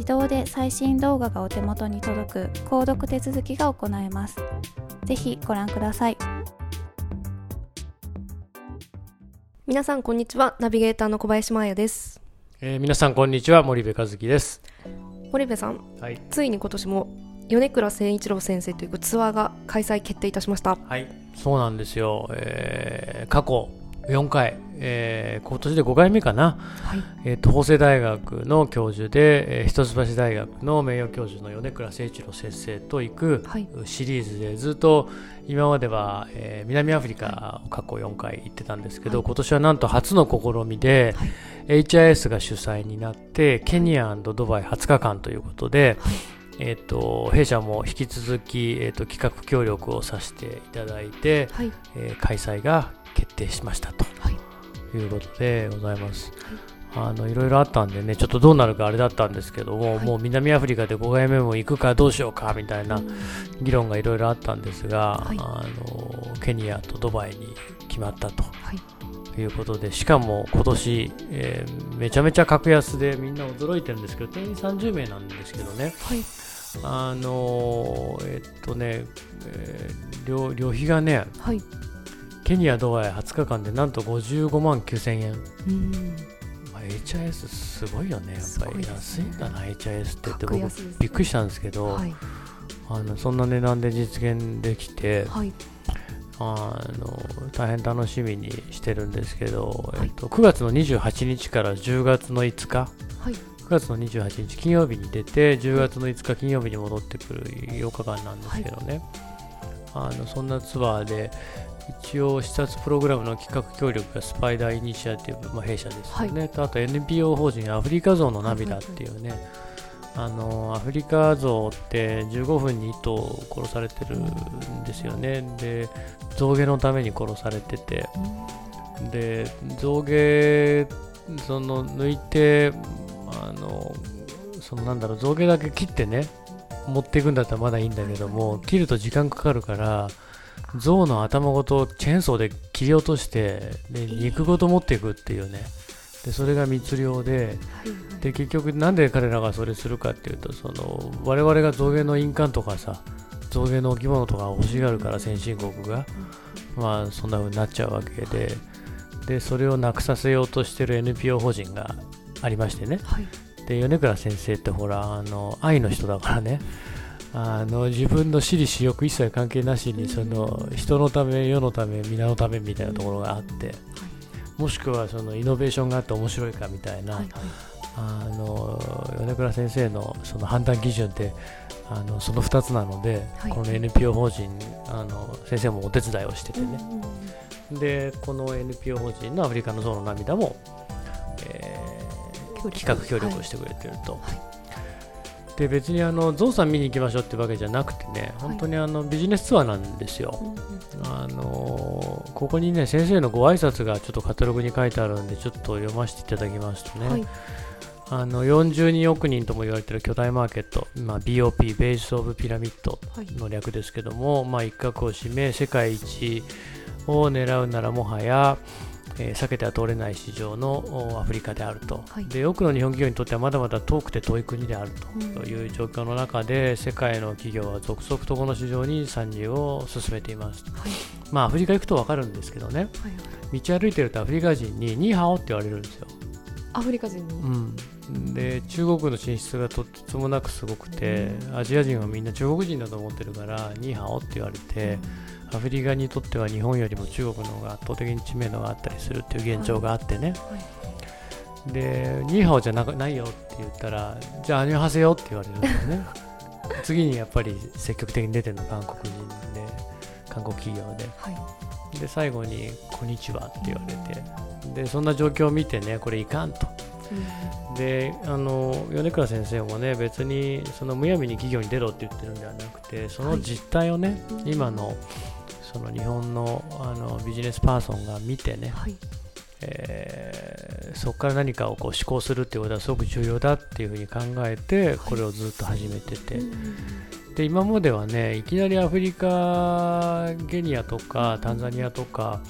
自動で最新動画がお手元に届く購読手続きが行えますぜひご覧ください皆さんこんにちはナビゲーターの小林真彩ですえー皆さんこんにちは森部和樹です。森部さんはい。ついに今年も米倉誠一郎先生というツアーが開催決定いたしましたはい。そうなんですよ。えー過去4回、えー今年で5回目かな。はい。えっ、と法政大学の教授で、えー一橋大学の名誉教授の米倉誠一郎先生と行くはい。シリーズでずっと今までは、えー南アフリカを過去4回行ってたんですけど、はい。今年はなんと初の試みで、はい。HIS が主催になってケニアドバイ20日間ということで、えー、と弊社も引き続き、えー、と企画協力をさせていただいて、はい。えー開催が決定しましたと。はい。いうことでございます。あのいろいろあったんでね、ちょっとどうなるかあれだったんですけども、はい。もう南アフリカで5回目も行くかどうしようかみたいなうん。議論がいろいろあったんですが、はい。あのケニアとドバイに決まったと。はい。いうことで、しかも今年、えーめちゃめちゃ格安でみんな驚いてるんですけど、定員30名なんですけどね、はい。あのーえっとね、えー旅旅費がね、はいケニア、ドバイ20日間でなんと55万9000円。うん。まあ、HIS すごいよね、やっぱり。安いんだな、HIS ってって。格僕びっくりしたんですけど、はい。あのそんな値段で実現できて、はい。あの大変楽しみにしてるんですけど、はい。えっと、9月の28日から10月の5日、はい。9月の28日金曜日に出て、10月の5日金曜日に戻ってくる8日間なんですけどね、あのそんなツアーで、一応、視察プログラムの企画協力がスパイダーイニシアティブ、まあ、弊社ですよね、とあと NPO 法人アフリカ像の涙っていうね、あのアフリカ像って15分に1頭殺されてるんですよね。で象牙のために殺されてて。で象牙その抜いてあのそのなんだろう象牙だけ切ってね持っていくんだったらまだいいんだけども切ると時間かかるから象の頭ごとチェーンソーで切り落としてで肉ごと持っていくっていうね。でそれが密漁でで結局なんで彼らがそれするかっていうとその我々が象牙の印鑑とかさ象牙の置物とか欲しがるから先進国が、まあそんな風になっちゃうわけで。でそれをなくさせようとしてる NPO 法人がありましてね。はい。で米倉先生ってほらあの愛の人だからねあの自分の私利私欲一切関係なしにその人のため世のため皆のためみたいなところがあってもしくはそのイノベーションがあって面白いかみたいな、はいあの米倉先生のその判断基準ってあのその2つなので、はい。この NPO 法人あの先生もお手伝いをしててうんね、でこの NPO 法人のアフリカの象の涙も、えー企画協力をしてくれてると、はいで別にあのゾウさん見に行きましょうってわけじゃなくてね本当にあのビジネスツアーなんですよ、うんうんあのここにね先生のご挨拶がちょっとカタログに書いてあるんでちょっと読ませていただきますとね、はい。あの42億人とも言われている巨大マーケット、まあ、BOP ベース・オブ・ピラミッドはい。の略ですけども、まあ、一角を占め世界一を狙うならもはや、えー避けては通れない市場のおアフリカであると、はい。で多くの日本企業にとってはまだまだ遠くて遠い国であるうんという状況の中で世界の企業は続々とこの市場に参入を進めています、はい。まあ、アフリカ行くと分かるんですけどね。はい道歩いてるとアフリカ人にニーハオって言われるんですよ。アフリカ人に？うん、で中国の進出がとてつもなくすごくてアジア人はみんな中国人だと思ってるからニーハオって言われてアフリカにとっては日本よりも中国の方が圧倒的に知名度があったりするっていう現状があってね、でニーハオじゃなくないよって言ったらじゃあアニョハセヨって言われるんだよね。次にやっぱり積極的に出てるの韓国人で韓国企業で。はい。で最後に「こんにちは」って言われて。でそんな状況を見てねこれいかんとであの米倉先生もね別にそのむやみに企業に出ろって言ってるんではなくてその実態をね、うん。今のその日本のあのビジネスパーソンが見てね、はい。えーそこから何かをこう思考するっていうことはすごく重要だっていうふうに考えてこれをずっと始めてて、で今まではねいきなりアフリカケニアとかタンザニアとか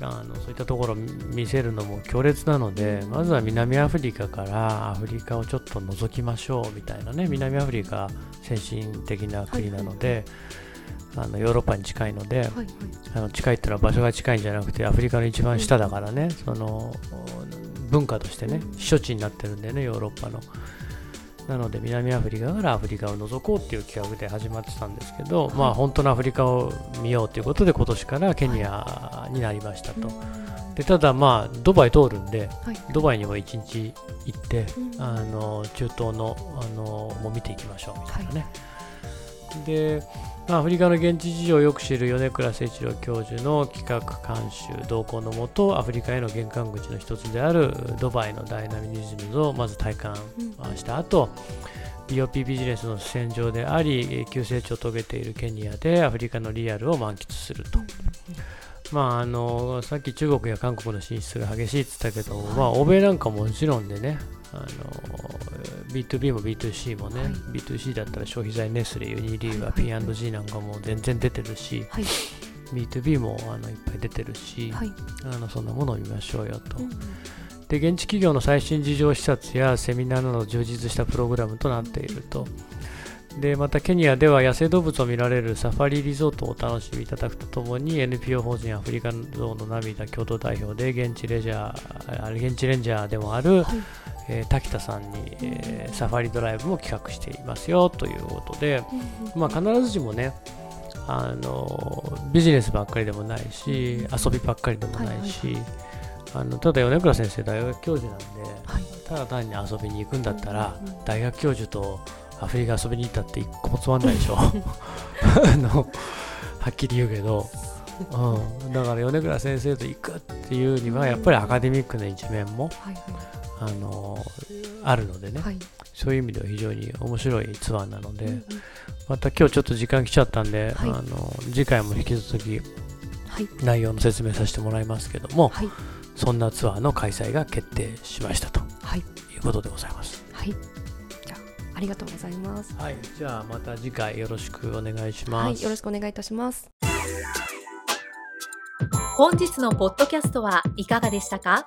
あのそういったところを見せるのも強烈なのでまずは南アフリカからアフリカをちょっと覗きましょうみたいなね南アフリカ先進的な国なので、あのヨーロッパに近いので、あの近いっていうのは場所が近いんじゃなくてアフリカの一番下だからね、その文化としてねうん避暑地になってるんだよねヨーロッパのなので南アフリカからアフリカを覗こうっていう企画で始まってたんですけど、まあ本当のアフリカを見ようということで今年からケニアになりましたと、でただまあドバイ通るんではい。ドバイにも一日行って、うん。あの中東のあのも見ていきましょうみたいなね、で、まあ、アフリカの現地事情をよく知る米倉誠一郎教授の企画監修同行のもとアフリカへの玄関口の一つであるドバイのダイナミズムをまず体感した後 BOP ビジネスの戦場であり急成長を遂げているケニアでアフリカのリアルを満喫すると。まあ、あのさっき中国や韓国の進出が激しいって言ったけど、まあ、欧米なんかもちろんでねあの B2B も B2C もね、はい。B2C だったら消費財ネスレユニリーバはい。ー P&G なんかも全然出てるし、はい。B2B もあのいっぱい出てるし、はい。あのそんなものを見ましょうよと、うんで現地企業の最新事情視察やセミナーなど充実したプログラムとなっていると。でまたケニアでは野生動物を見られるサファリリゾートをお楽しみいただくとともに NPO 法人アフリカゾウの涙共同代表で現地レジャーあ現地レンジャーでもある、はいえー滝田さんに、えーサファリドライブも企画していますよということで、まあ、必ずしもねあのビジネスばっかりでもないし遊びばっかりでもないし、あのただ米倉先生大学教授なんで、はい。ただ単に遊びに行くんだったら、大学教授とアフリカ遊びに行ったって一個もつまんないでしょ。あのはっきり言うけど、うん、だから米倉先生と行くっていうにはやっぱりアカデミックな一面も、はいあのあるのでね、はい。そういう意味では非常に面白いツアーなので、うんうん。また今日ちょっと時間来ちゃったんで、はい。あの次回も引き続きはい。内容の説明させてもらいますけども、はい。そんなツアーの開催が決定しましたとはい。いうことでございます。はい。じゃあありがとうございます。はい、じゃあまた次回よろしくお願いします。はい。よろしくお願いいたします。本日のポッドキャストはいかがでしたか？